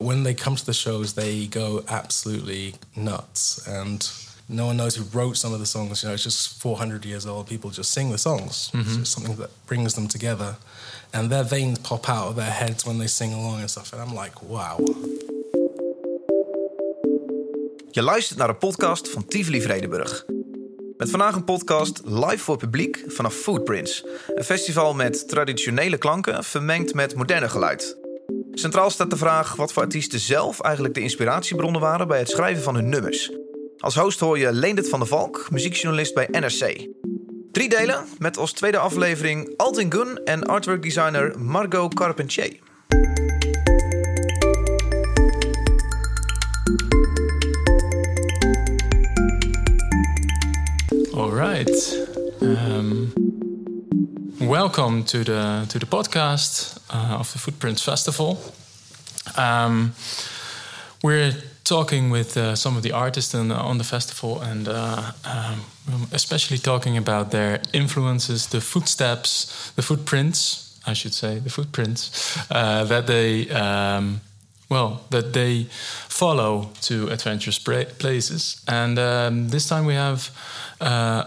when they come to the shows, they go absolutely nuts. And no one knows who wrote some of the songs. You know, it's just 400 years old. People just sing the songs. It's just something that brings them together. And their veins pop out of their heads when they sing along and stuff. And I'm like, wow. Je luistert naar een podcast van Tivoli Vredenburg. Met vandaag een podcast live voor publiek vanaf Footprints. Een festival met traditionele klanken vermengd met moderne geluid. Centraal staat de vraag wat voor artiesten zelf eigenlijk de inspiratiebronnen waren bij het schrijven van hun nummers. Als host hoor je Leendert van der Valk, muziekjournalist bij NRC. Drie delen met als tweede aflevering Altin Gun en artwork designer Margot Carpentier. All right. Um, welcome to the to the podcast uh, of the Footprints Festival. Um, we're talking with uh, some of the artists on, on the festival, and uh, um, especially talking about their influences, the footsteps, the footprints, I should say, the footprints uh, that they. Um, well, that they follow to adventurous places. And um, this time we have uh,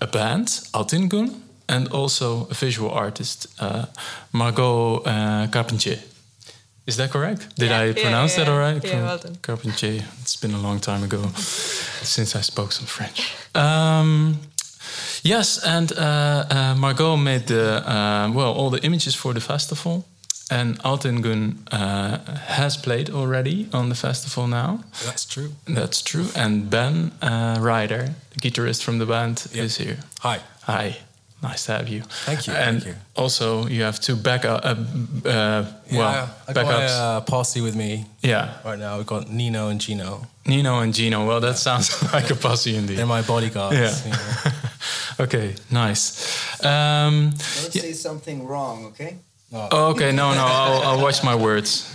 a band, Altingun, and also a visual artist, uh, Margot uh, Carpentier. Is that correct? Did Yeah, I yeah, pronounce yeah, that all right? yeah. Yeah, well done. Carpentier. It's been a long time ago since I spoke some French. Um, yes, and uh, uh, Margot made the uh, well all the images for the festival, and Altingun uh, has played already on the festival now. That's true. That's true. And Ben uh, Ryder, the guitarist from the band, Yep. is here. Hi. Hi. Nice to have you. Thank you, And thank you. also, you have two backup. Uh, uh, Yeah, well, I got backups. my uh, posse with me yeah, right now. We've got Nino and Gino. Nino and Gino. Well, that sounds like a posse indeed. They're my bodyguards. Yeah. you know. okay, nice. Um, Don't say something wrong, okay? oh, okay, no, no, I'll, I'll watch my words.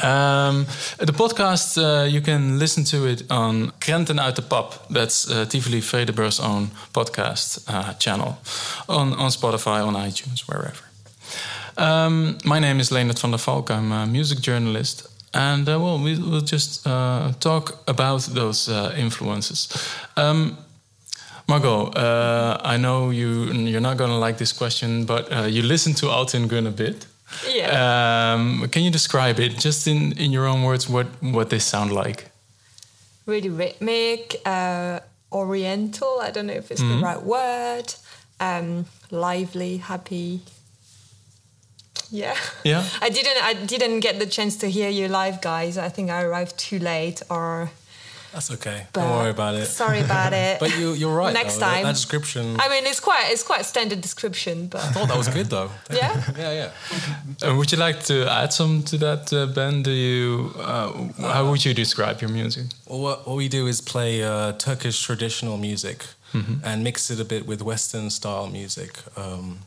Um, the podcast, uh, you can listen to it on Krenten uit de Pap. That's uh, Tivoli Vredenburg's own podcast uh, channel on, on Spotify, on iTunes, wherever. Um, my name is Leendert van der Valk. I'm a music journalist. And uh, well, we, we'll just uh, talk about those uh, influences. Um, Margot, uh, I know you you're not gonna like this question, but you listen to Altin Gun a bit. Yeah. Um, can you describe it, just in, in your own words, what what they sound like? really rhythmic, uh, oriental. I don't know if it's Mm-hmm. the right word. Um, lively, happy. Yeah. Yeah. I didn't. I didn't get the chance to hear you live, guys. I think I arrived too late, or. That's okay. But Don't worry about it. Sorry about it. But you, you're right. Next though. That- time. That, description. I mean, it's quite. It's quite a standard description, but I thought that was good though. yeah. Yeah, yeah. Uh, would you like to add some to that, uh, Ben? Do you? Uh, how would you describe your music? Well, what, what we do is play uh, Turkish traditional music Mm-hmm. and mix it a bit with Western style music um,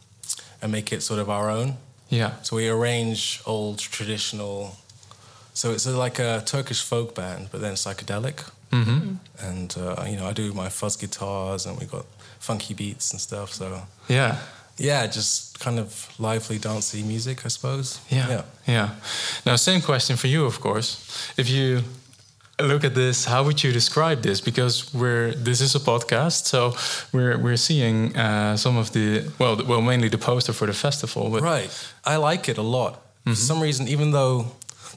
and make it sort of our own. Yeah. So we arrange old traditional. So it's like a Turkish folk band, but then psychedelic. Mm-hmm. And uh, you know, I do my fuzz guitars, and we got funky beats and stuff. So Yeah. yeah, just kind of lively, dancey music, I suppose. Yeah. yeah. Yeah. Now, same question for you, of course. If you look at this, how would you describe this? Because we're this is a podcast, so we're we're seeing uh, some of the well, the- well, mainly the poster for the festival. But Right. I like it a lot. For some reason, even though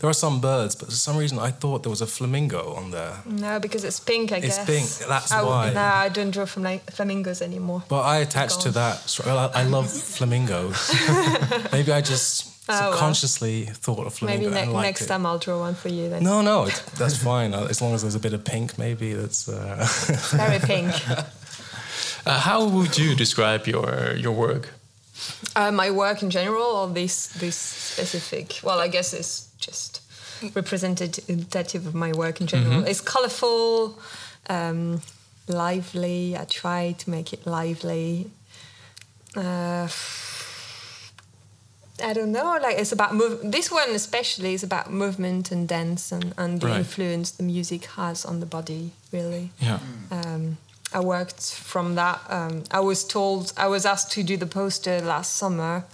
there are some birds, but for some reason I thought there was a flamingo on there. No, because it's pink. I It's guess It's pink, that's I, why. No, I don't draw flam- flamingos anymore. But I attached to that. so I I love flamingos. Maybe I just Oh, well. subconsciously thought of flamingo. Maybe ne- next it. time I'll draw one for you then. No, no, it's, that's fine. Uh, As long as there's a bit of pink, maybe that's. Uh, Very pink. uh, how would you describe your your work? Uh, my work in general, or this this specific? Well, I guess it's just representative of my work in general. It's colorful, um, lively. I try to make it lively. Uh, I don't know. Like it's about move. This one especially is about movement and dance and, and the Right. influence the music has on the body. Really. Yeah. um, I worked from that. Um, I was told I was asked to do the poster last summer,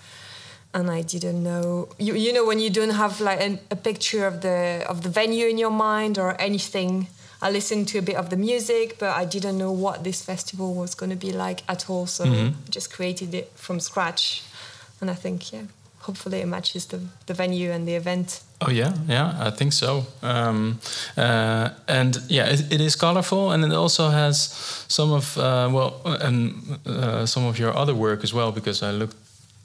and I didn't know. You you know when you don't have like an, a picture of the of the venue in your mind or anything. I listened to a bit of the music, but I didn't know what this festival was going to be like at all. So I just created it from scratch, and I think yeah, hopefully it matches the the venue and the event. Oh yeah, yeah, I think so. Um, uh, and yeah, it, it is colorful, and it also has some of uh, well, and uh, some of your other work as well. Because I looked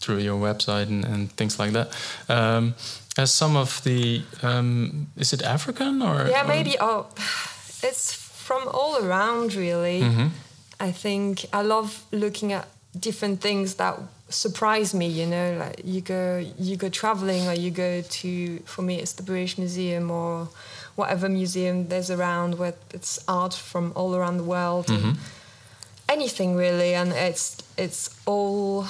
through your website and, and things like that. Um, has some of the um, is it African or Yeah, or- maybe. Oh, it's from all around, really. Mm-hmm. I think I love looking at different things that surprise me. You know, like you go you go traveling, or you go to. For me, it's the British Museum or whatever museum there's around where it's art from all around the world. and Anything really, and it's it's all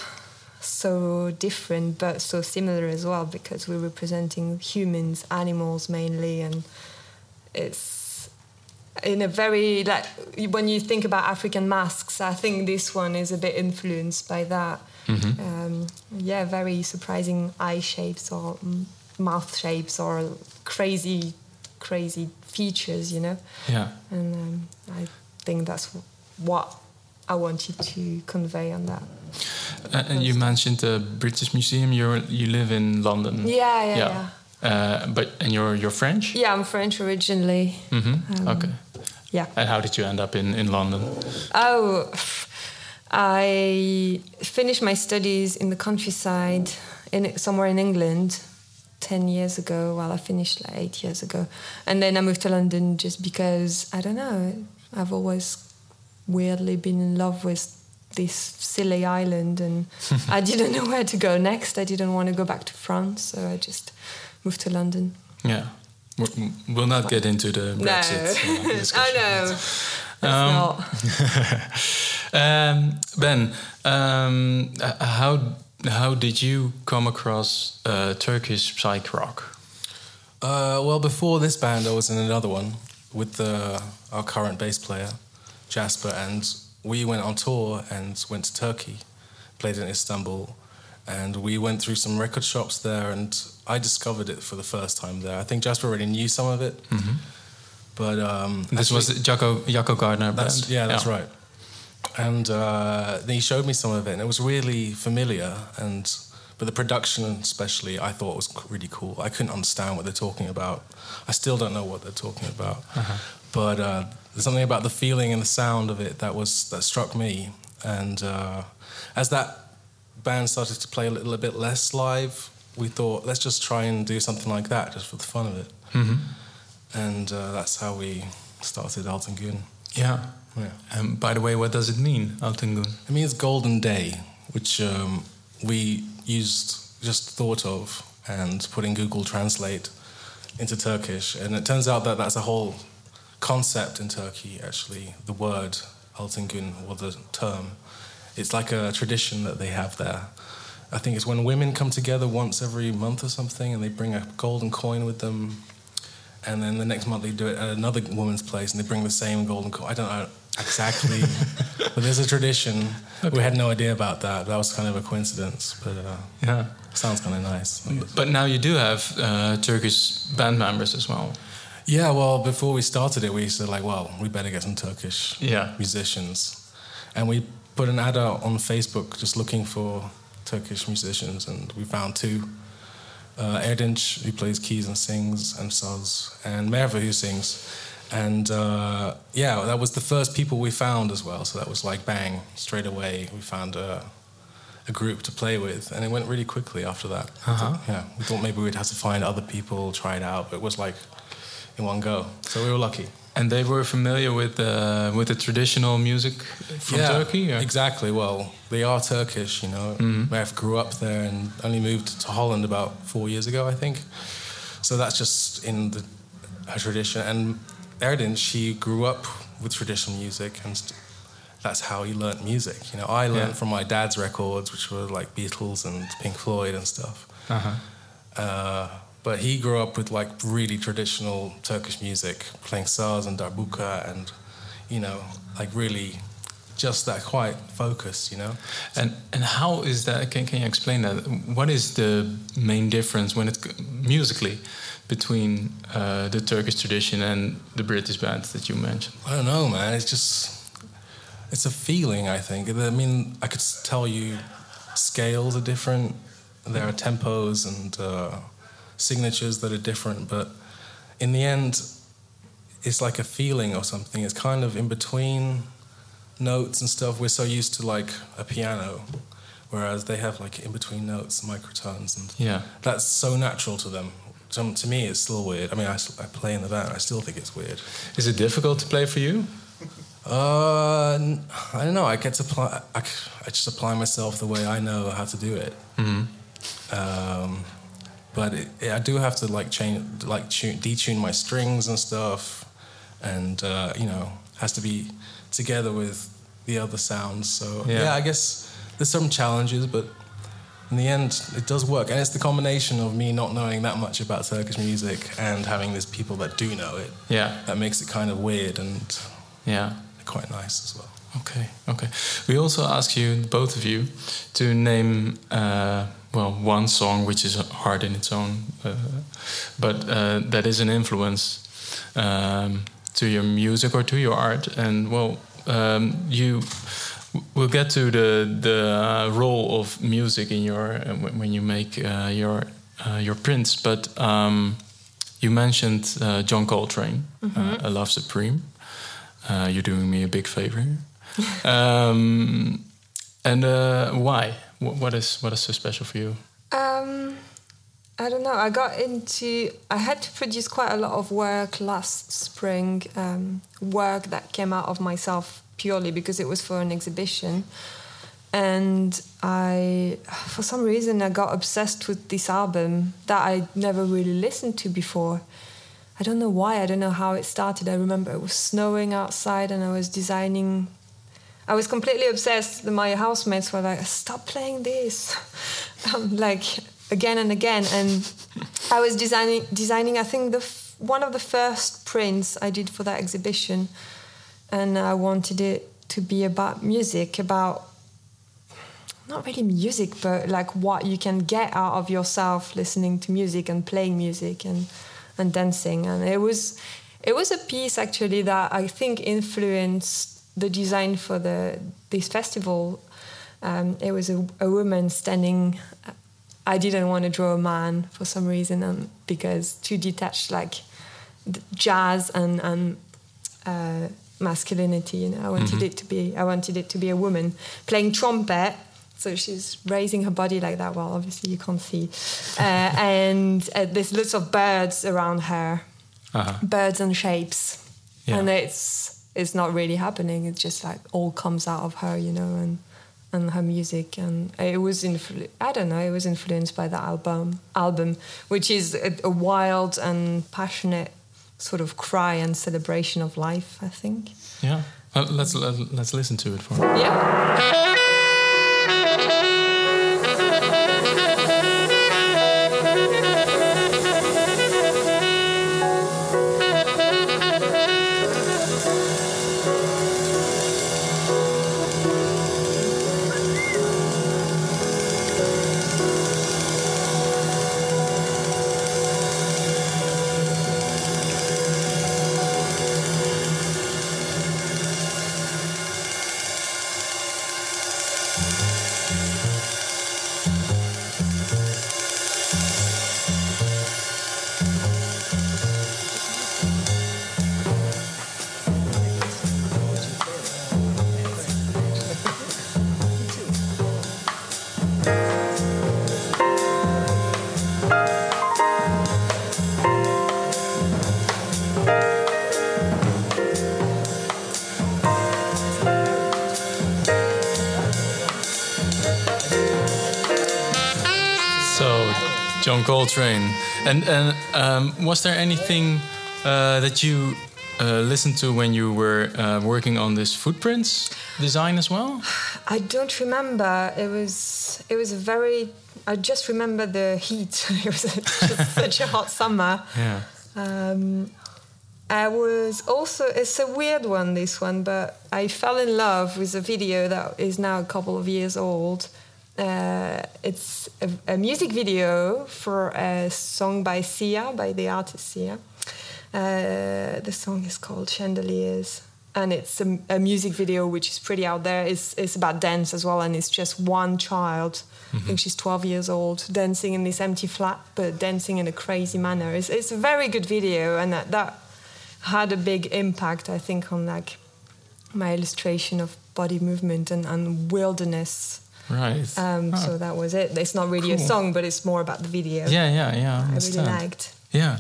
so different but so similar as well because we're representing humans, animals mainly, and it's in a very like when you think about African masks, I think this one is a bit influenced by that. Um, yeah, very surprising eye shapes or mouth shapes or crazy, crazy features, you know. yeah. And um, I think that's what I wanted to convey on that. Uh, and you mentioned the British Museum. You you live in London. Yeah, yeah, yeah. Uh, but and you're you're French. Yeah, I'm French originally. hmm Um, okay. Yeah. And how did you end up in in London? Oh, I finished my studies in the countryside, in somewhere in England, ten years ago. Well, I finished like eight years ago, and then I moved to London just because I don't know. I've always weirdly been in love with this silly island, and I didn't know where to go next. I didn't want to go back to France, so I just moved to London. Yeah. We- We'll not get into the Brexit. uh, no, discussion. oh no, Um, um, ben, um, how how did you come across uh, Turkish psych rock? Uh, well, before this band, I was in another one with the, our current bass player, Jasper, and we went on tour and went to Turkey, played in Istanbul, and we went through some record shops there, and I discovered it for the first time there. I think Jasper already knew some of it, but um, This was Jaco Jacco Gardner that's, band. yeah, that's right. And uh, he showed me some of it, and it was really familiar. And but the production, especially, I thought was really cool. I couldn't understand what they're talking about. I still don't know what they're talking about. But uh, there's something about the feeling and the sound of it that was that struck me. And uh, as that band started to play a little bit less live, we thought let's just try and do something like that, just for the fun of it. And uh, that's how we started Altin Gun. Yeah. Yeah. Um, by the way, what does it mean, Altingun? It means golden day, which um, we used, just thought of, and put in Google Translate into Turkish. And it turns out that that's a whole concept in Turkey, actually, the word Altingun, or the term. It's like a tradition that they have there. I think it's when women come together once every month or something and they bring a golden coin with them. And then the next month they do it at another woman's place and they bring the same golden coin. I don't know exactly, but there's a tradition. We had no idea about that. That was kind of a coincidence, but uh, Yeah. sounds kind of nice. But now you do have uh, Turkish band members as well. Yeah, well, before we started it, we said like, well, we better get some Turkish Yeah. musicians, and we put an ad out on Facebook just looking for Turkish musicians, and we found two. Uh, Erdinç, who plays keys and sings, and Saz, and Merve, who sings. And uh, yeah, that was the first people we found as well. So that was like bang, straight away, we found a, a group to play with. And it went really quickly after that. Uh-huh. Yeah, we thought maybe we'd have to find other people, try it out. But it was like in one go. So we were lucky. And they were familiar with the with the traditional music from yeah, Turkey. or- Exactly. Well, they are Turkish, you know. Merv grew up there and only moved to Holland about four years ago, I think. So that's just in the her tradition. And Erdinç grew up with traditional music, and st- that's how he learnt music. You know, I learned Yeah. from my dad's records, which were like Beatles and Pink Floyd and stuff. Uh-huh. Uh, but he grew up with like really traditional Turkish music, playing saz and darbuka, and you know, like really just that quiet focus, you know. And and how is that? Can can you explain that? What is the main difference when it musically between uh, the Turkish tradition and the British bands that you mentioned? I don't know, man. It's just it's a feeling. I think. I mean, I could tell you scales are different. There are tempos and uh, signatures that are different, but in the end, it's like a feeling or something. It's kind of in between notes and stuff. We're so used to like a piano, whereas they have like in between notes, microtones, and yeah, that's so natural to them. To, to me, it's still weird. I mean, I, I play in the band. I still think it's weird. Is it difficult to play for you? Uh, I don't know. I get to apply. I, I just apply myself the way I know how to do it. Mm-hmm. Um, but it, it, I do have to like change, like tune, detune my strings and stuff, and uh, you know, has to be together with the other sounds. So yeah. yeah, I guess there's some challenges, but in the end, it does work. And it's the combination of me not knowing that much about Turkish music and having these people that do know it. Yeah, that makes it kind of weird and yeah, quite nice as well. Okay, okay. We also ask you, both of you, to name uh, well one song which is hard in its own, uh, but uh, that is an influence um, to your music or to your art. And well, um, you we'll get to the the role of music in your uh, when you make uh, your uh, your prints, but. Um, you mentioned John Coltrane, mm -hmm. "A Love Supreme." Uh, you're doing me a big favor. um, and uh, why? What is what is so special for you? Um, I don't know. I got into. I had to produce quite a lot of work last spring. Um, work that came out of myself purely because it was for an exhibition, and I, for some reason, I got obsessed with this album that I never really listened to before I don't know why, I don't know how it started. I remember it was snowing outside and I was designing. I was completely obsessed. My housemates were like, stop playing this. um, like again and again. And I was designing, designing I think, the f- one of the first prints I did for that exhibition. And I wanted it to be about music, about not really music, but like what you can get out of yourself listening to music and playing music. And and dancing. And it was it was a piece actually that I think influenced the design for the this festival. Um, it was a, a, woman standing. I didn't want to draw a man for some reason, and because too detached, like jazz and and uh, masculinity. You know, I wanted mm-hmm. it to be. I wanted it to be a woman playing trumpet so she's raising her body like that. Well, obviously you can't see. Uh, and uh, there's lots of birds around her, uh-huh. birds and shapes, yeah. and it's it's not really happening. It just like all comes out of her, you know, and and her music. And it was influ- I don't know. It was influenced by the album album, which is a, a wild and passionate sort of cry and celebration of life. I think. Yeah. Uh, let's let, us let us listen to it for. Yeah. Coltrane. And and um, was there anything uh, that you uh, listened to when you were uh, working on this footprints design as well? I don't remember. It was it was a very. I just remember the heat. it was a, such a hot summer. Yeah. Um, I was also, it's a weird one, this one, but I fell in love with a video that is now a couple of years old. Uh, it's a, a, music video for a song by Sia, by the artist Sia. Uh, the song is called Chandeliers. And it's a, a, music video which is pretty out there. It's, it's about dance as well, and it's just one child. Mm-hmm. I think she's 12 years old, dancing in this empty flat, but dancing in a crazy manner. It's, it's a very good video, and that, that had a big impact, I think, on like my illustration of body movement and, and wilderness. Right. Um, oh. So that was it. It's not really cool. a song, but it's more about the video. Yeah, yeah, yeah. I, I really liked. Yeah.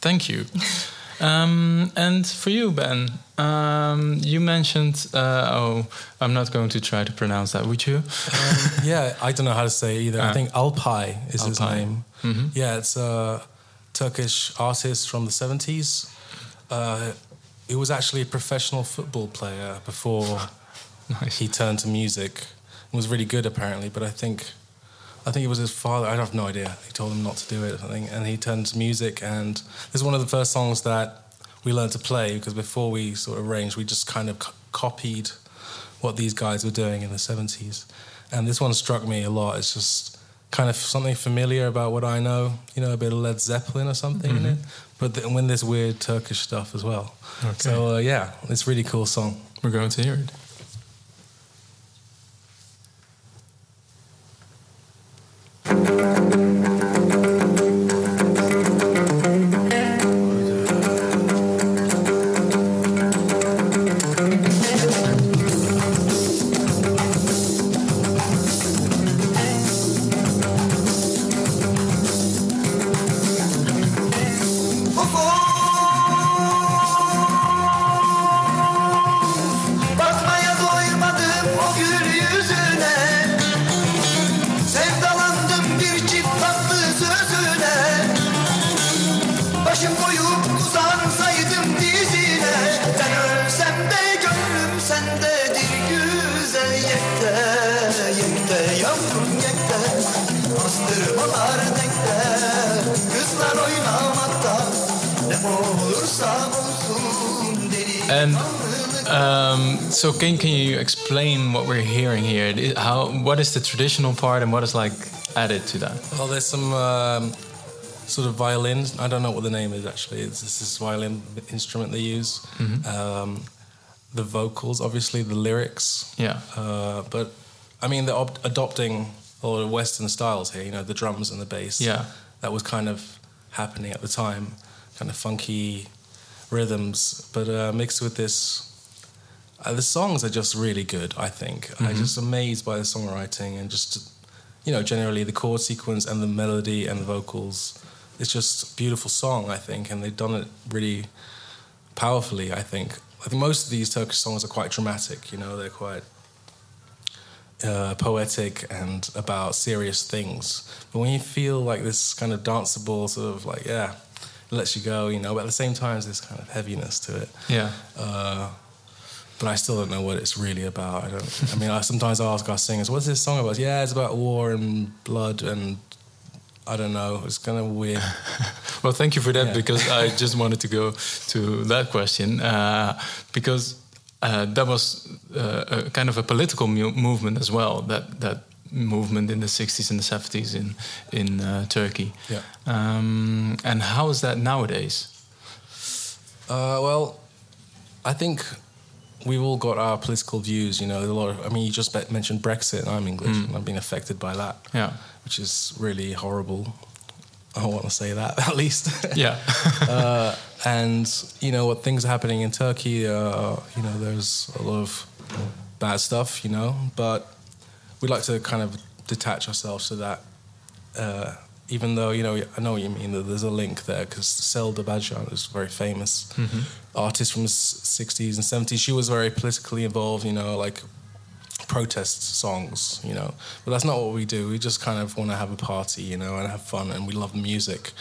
Thank you. um, and for you, Ben, um, you mentioned. Uh, oh, I'm not going to try to pronounce that. Would you? Um, yeah, I don't know how to say either. I think Alpay is Alpay. his name. Mm-hmm. Yeah, it's a Turkish artist from the 70s. Uh, he was actually a professional football player before nice. he turned to music. Was really good apparently, but I think I think it was his father. I have no idea. He told him not to do it or something, and he turned to music. And this is one of the first songs that we learned to play because before we sort of arranged, we just kind of c- copied what these guys were doing in the seventies. And this one struck me a lot. It's just kind of something familiar about what I know. You know, a bit of Led Zeppelin or something mm-hmm. in it, but then when there's weird Turkish stuff as well. Okay. So uh, yeah, it's a really cool song. We're going to hear it. And um, so, can can you explain what we're hearing here? How what is the traditional part and what is like added to that? Well, there's some um, sort of violins. I don't know what the name is actually. It's this violin instrument they use. Mm-hmm. Um, the vocals, obviously, the lyrics. Yeah. Uh, but I mean, they're op- adopting all the Western styles here. You know, the drums and the bass. Yeah. That was kind of happening at the time, kind of funky rhythms, but uh, mixed with this. Uh, the songs are just really good. I think mm-hmm. I'm just amazed by the songwriting and just you know generally the chord sequence and the melody and the vocals. It's just a beautiful song, I think, and they've done it really powerfully. I think. I think most of these Turkish songs are quite dramatic. You know, they're quite uh, poetic and about serious things. But when you feel like this kind of danceable sort of like, yeah, lets you go, you know, but at the same time, there's this kind of heaviness to it. Yeah. Uh, but I still don't know what it's really about. I don't. I mean, I sometimes ask our singers, "What's this song about?" Yeah, it's about war and blood and I don't know. It's kind of weird. well, thank you for that yeah. because I just wanted to go to that question uh, because uh, that was uh, a kind of a political movement as well. That that movement in the 60s and the 70s in in uh, Turkey. Yeah. Um, and how is that nowadays? Uh, well, I think we've all got our political views. You know, a lot of. I mean, you just mentioned Brexit, and I'm English, mm. and I've been affected by that. Yeah. Which is really horrible. I don't want to say that at least. yeah. uh, and you know what things are happening in Turkey. Uh, you know, there's a lot of bad stuff. You know, but we like to kind of detach ourselves to that. Uh, even though you know, I know what you mean. That there's a link there because Selda Bağcan is a very famous mm-hmm. artist from the '60s and '70s. She was very politically involved. You know, like protest songs. You know, but that's not what we do. We just kind of want to have a party, you know, and have fun, and we love music.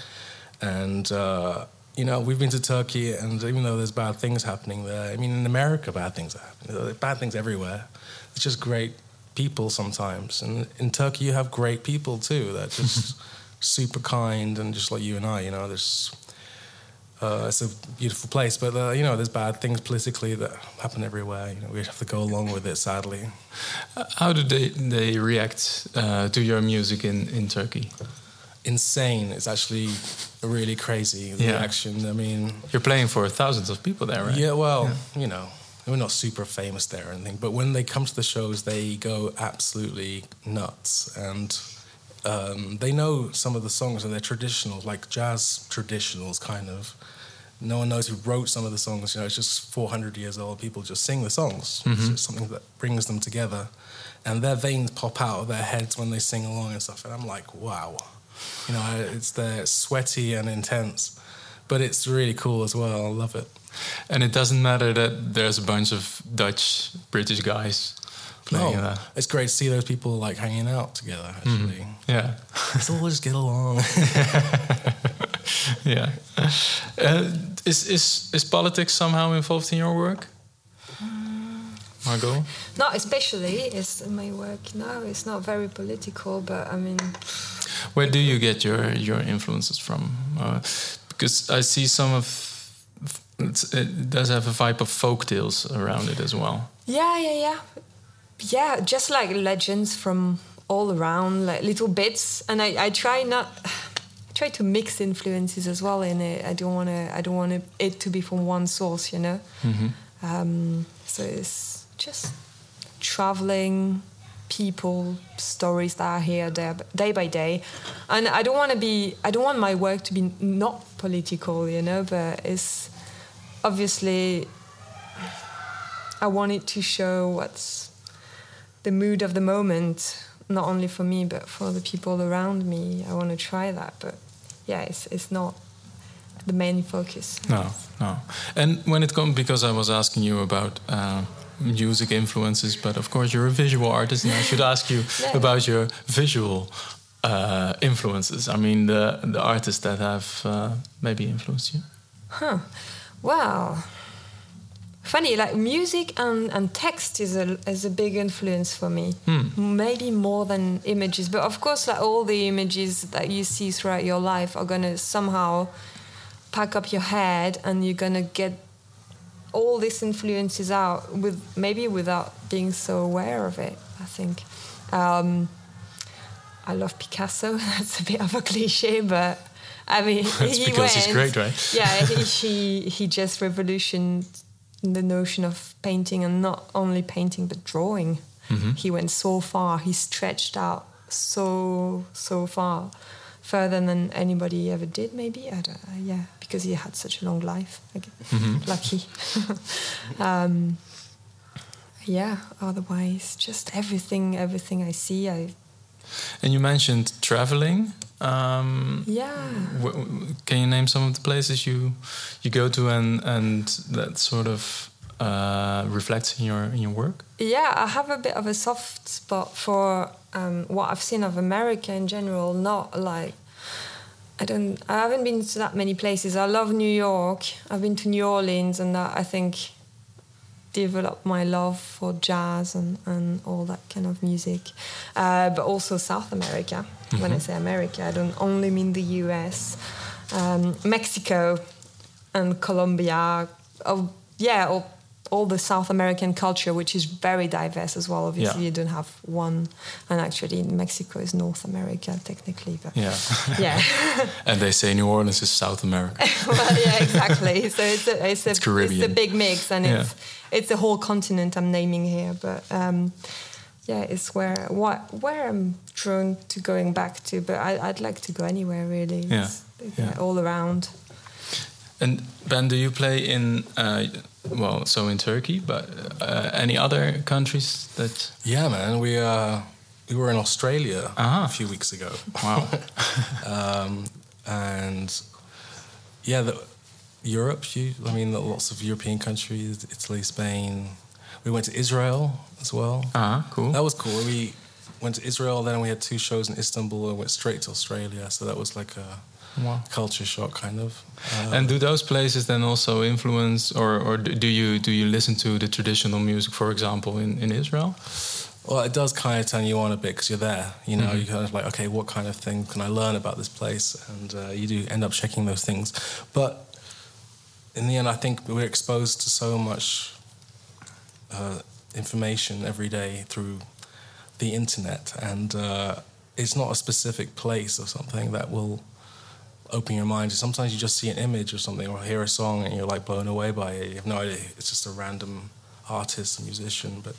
And uh, you know, we've been to Turkey, and even though there's bad things happening there, I mean, in America, bad things are happening. Bad things everywhere. It's just great people sometimes. And in Turkey, you have great people too that just super kind and just like you and I, you know, there's. Uh, it's a beautiful place, but uh, you know, there's bad things politically that happen everywhere. You know, we have to go along with it, sadly. How do they they react uh, to your music in in Turkey? Insane! It's actually really crazy the Yeah. reaction. I mean, You're playing for thousands of people there, right? Yeah, well, you know, we're not super famous there or anything, but when they come to the shows, they go absolutely nuts, and um, they know some of the songs, and they're traditional, like jazz traditionals, kind of. No one knows who wrote some of the songs. You know, it's just 400 years old. People just sing the songs. It's just something that brings them together, and their veins pop out of their heads when they sing along and stuff. And I'm like, wow, you know, it's they're sweaty and intense, but it's really cool as well. I love it. And it doesn't matter that there's a bunch of Dutch, British guys playing No, that. it's great to see those people like hanging out together. Actually, Yeah, let's all just get along. yeah. Uh, is is is politics somehow involved in your work, Margot? Not especially. It's my work now. It's not very political, but I mean, Where do you get your your influences from? Uh, because I see some of it's, it does have a vibe of folk tales around it as well. yeah, yeah, yeah, yeah. Just like legends from all around, like little bits, and I, I try not. I try to mix influences as well in it. I don't want to. I don't want it, to be from one source, you know. Um, so it's just traveling, people, stories that I hear day, day by day, and I don't want to be. I don't want my work to be not political, you know. But it's obviously. I wanted to show what's the mood of the moment, not only for me but for the people around me. I want to try that, but yeah, it's it's not the main focus. No, no. And when it comes, because I was asking you about uh, music influences, but of course you're a visual artist, and I should ask you Yeah. about your visual uh, influences. I mean, the the artists that have uh, maybe influenced you. Huh. Wow. Funny, like music and, and text is a is a big influence for me. Maybe more than images, but of course, like all the images that you see throughout your life are gonna somehow pack up your head, and you're gonna get all these influences out with maybe without being so aware of it. I think. Um, I love Picasso. That's a bit of a cliche, but I mean, That's he because he's went- great, right? yeah, he, he he just revolutioned the notion of painting and not only painting but drawing. Mm-hmm. He went so far. He stretched out so so far, further than anybody ever did. Maybe I don't, uh, yeah, because he had such a long life. I guess. Mm-hmm. Lucky. um, yeah. Otherwise, just everything everything I see, I And you mentioned traveling. Um, yeah. w- w- can you name some of the places you you go to and and that sort of uh, reflects in your in your work? Yeah, I have a bit of a soft spot for um, what I've seen of America in general. Not like I don't. I haven't been to that many places. I love New York. I've been to New Orleans, and that I think developed my love for jazz and, and all that kind of music. Uh, but also South America. When I say America, I don't only mean the US, um, Mexico, and Colombia. Oh, yeah, all, all the South American culture, which is very diverse as well. Obviously, Yeah. you don't have one, and actually, Mexico is North America technically, but Yeah. yeah. and they say New Orleans is South America. well, yeah, exactly. So it's a, it's a, It's it's, a big mix, and Yeah. it's it's a whole continent I'm naming here. But um, yeah, it's where what where I'm drawn to going back to. But I, I'd like to go anywhere really. Yeah. It's, Yeah. all around. And Ben, do you play in uh, well, so in Turkey, but uh, any other countries that? yeah, man. We uh, we were in Australia Ah. a few weeks ago, Wow. um, and yeah, the, Europe. You, I mean, lots of European countries: Italy, Spain. We went to Israel as well. Ah, cool. That was cool. We went to Israel, then we had two shows in Istanbul, and went straight to Australia. So that was like a Wow. culture shock, kind of. Uh, And do those places then also influence, or, or do you do you listen to the traditional music, for example, in, in Israel? Well, it does kind of turn you on a bit because you're there. You know, Mm-hmm. you kind of like, okay, what kind of thing can I learn about this place? And uh, you do end up checking those things. But in the end, I think we're exposed to so much uh, information every day through the internet, and uh, it's not a specific place or something that will open your mind. Sometimes you just see an image or something, or hear a song, and you're like blown away by it. You have no idea; it's just a random artist, musician. But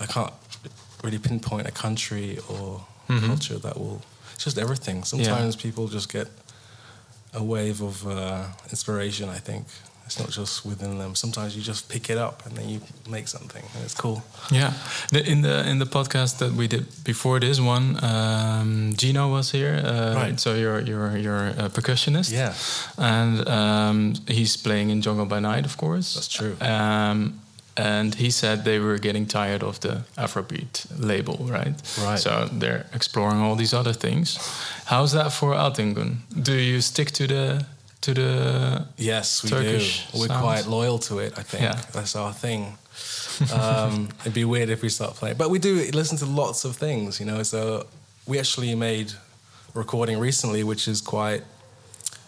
I can't really pinpoint a country or Mhm. culture that will. It's just everything. Sometimes people just get a wave of uh, inspiration. I think it's not just within them. Sometimes you just pick it up and then you make something, and it's cool. Yeah, the, in the in the podcast that we did before this one, um, Gino was here. Uh, Right. So you're you're you're a percussionist. Yeah. and um, he's playing in Jungle by Night, of course. That's true. Um, and he said they were getting tired of the Afrobeat label, right? Right. So they're exploring all these other things. How's that for Altingun? Do you stick to the to the Yes, we Turkish do. We're quite loyal to it. I think Yeah. that's our thing. Um, it'd be weird if we start playing, but we do listen to lots of things. You know, so we actually made a recording recently, which is quite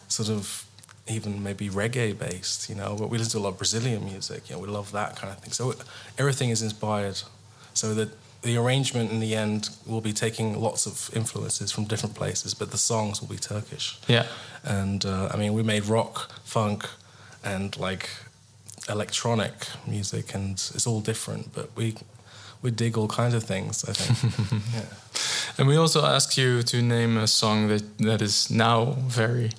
sort of even maybe reggae based. You know, but we listen to a lot of Brazilian music. You know, we love that kind of thing. So everything is inspired. So that the arrangement in the end will be taking lots of influences from different places, but the songs will be Turkish yeah? and uh, I mean we made rock, funk, and like electronic music, and it's all different. But we we dig all kinds of things. I think. yeah. And we also ask you to name a song that, that is now very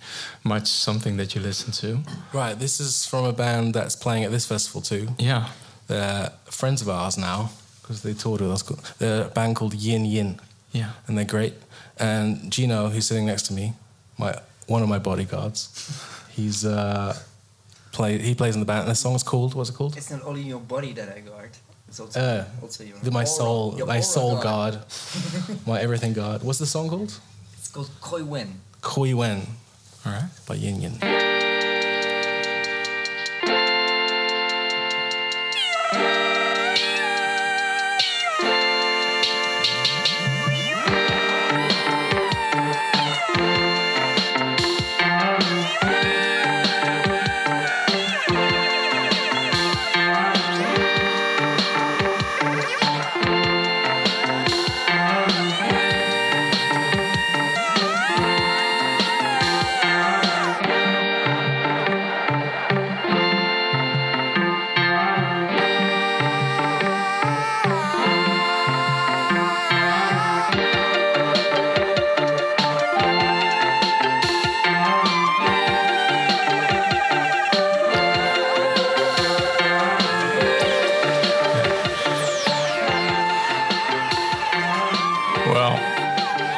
much something that you listen to. Right. This is from a band that's playing at this festival too. Yeah. They're friends of ours now because they toured with us. They're a band called Yin Yin, Yeah. and they're great. And Gino, who's sitting next to me, my one of my bodyguards, he's uh, play. He plays in the band. And the song's called. What's it called? It's not only your body that I guard. It's also, Uh, also your my aura- soul, your my soul guard. my everything guard. What's the song called? It's called Koi Wen. Koi Wen All right. by Yin Yin.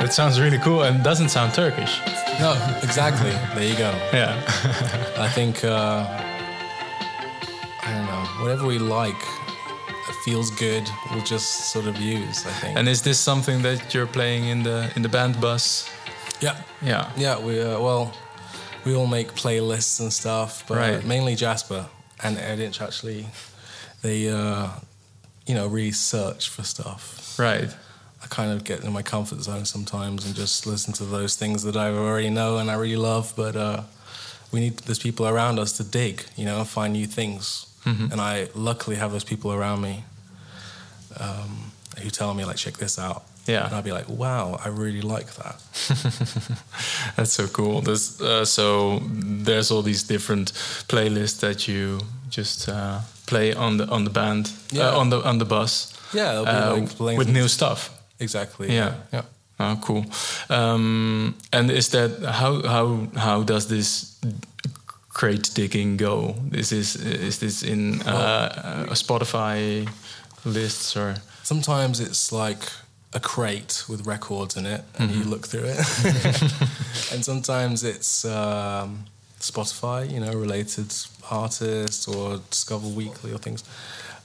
That sounds really cool and doesn't sound Turkish. No, exactly. There you go. Yeah. I think uh, I don't know. Whatever we like, feels good. We'll just sort of use. I think. and is this something that you're playing in the in the band bus? yeah, Yeah. yeah. We uh, well, we all make playlists and stuff, but Right. mainly Jasper and Erdinç actually. They, uh, you know, research for stuff. Right. I kind of get in my comfort zone sometimes and just listen to those things that I already know and I really love. But uh, we need there's people around us to dig, you know, find new things. And I luckily have those people around me um, who tell me like, check this out. Yeah. and I'll be like, wow, I really like that. That's so cool. There's, uh, so there's all these different playlists that you just uh, play on the on the band Yeah. uh, on the on the bus Yeah, be like with new stuff. Exactly. Yeah. yeah. Oh, cool. Um, and is that how how how does this crate digging go? Is this is is this in uh, uh, Spotify lists or? Sometimes it's like a crate with records in it, and you look through it. and sometimes it's um, Spotify, you know, related artists or Discover Weekly or things.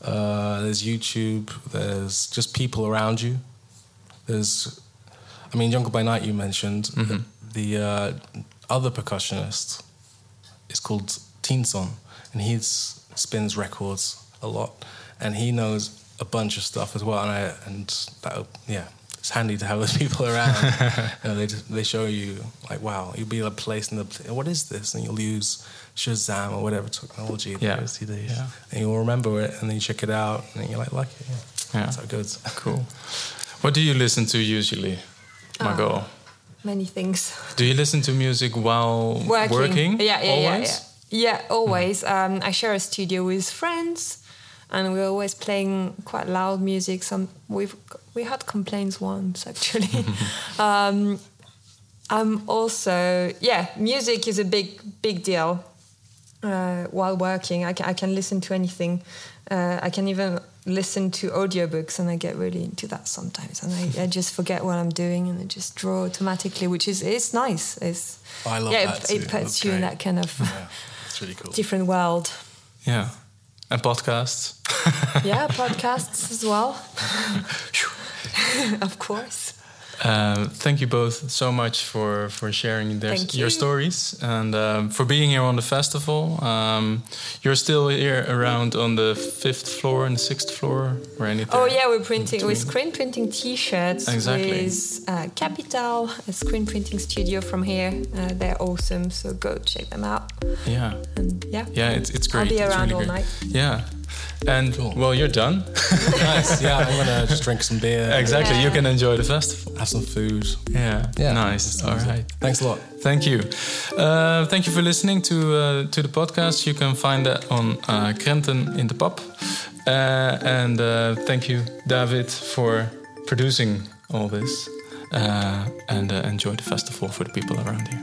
Uh, there's YouTube. There's just people around you. There's, I mean, Jungle by Night you mentioned. The, the uh, other percussionist is called Teenson, and he spins records a lot, and he knows a bunch of stuff as well. And I and that yeah, it's handy to have those people around. you know, they just, they show you like, wow, you'll be like placed in the what is this, and you'll use Shazam or whatever technology Yeah. there is Yeah. and you'll remember it, and then you check it out, and you're like, like it, yeah, Yeah. so good. Cool. What do you listen to usually, Margot? Many things. do you listen to music while working? Yeah, yeah, yeah, always? yeah. Yeah, always. Um, I share a studio with friends, and we're always playing quite loud music. Some we've we had complaints once actually. um, I'm also yeah, music is a big big deal. Uh, while working, I can, I can listen to anything. Uh, I can even listen to audiobooks, and I get really into that sometimes. And I, I just forget what I'm doing, and I just draw automatically, which is it's nice. It's I love yeah, that it, it puts you in that kind of Yeah, really cool. different world. Yeah. And podcasts? Yeah, podcasts as well. of course. Uh, thank you both so much for for sharing their, Thank your stories and um, for being here on the festival. Um, you're still here around on the fifth floor and the sixth floor, or anything? Oh yeah, we're printing. We're screen printing T-shirts Exactly. with uh, Capital, a screen printing studio from here. Uh, they're awesome, so go check them out. Yeah, And yeah, yeah, it's it's great. I'll be around really all great. night. Yeah, and Cool. well, you're done. nice. Yeah, I'm gonna just drink some beer. exactly, you can enjoy the festival. Have some food. Yeah, Yeah. nice. All right. Thanks a lot. Thank you. Uh, thank you for listening to uh, to the podcast. You can find that on uh, Krenten in the Pub. Uh, and uh, thank you, David, for producing all this. Uh, and uh, enjoy the festival for the people around here.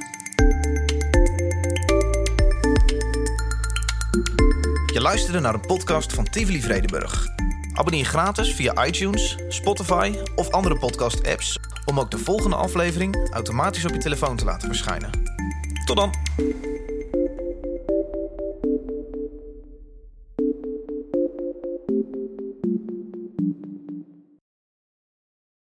Je luisterde naar een podcast van Tivoli Vredenburg. Abonneer gratis via iTunes, Spotify of andere podcast-apps om ook de volgende aflevering automatisch op je telefoon te laten verschijnen. Tot dan!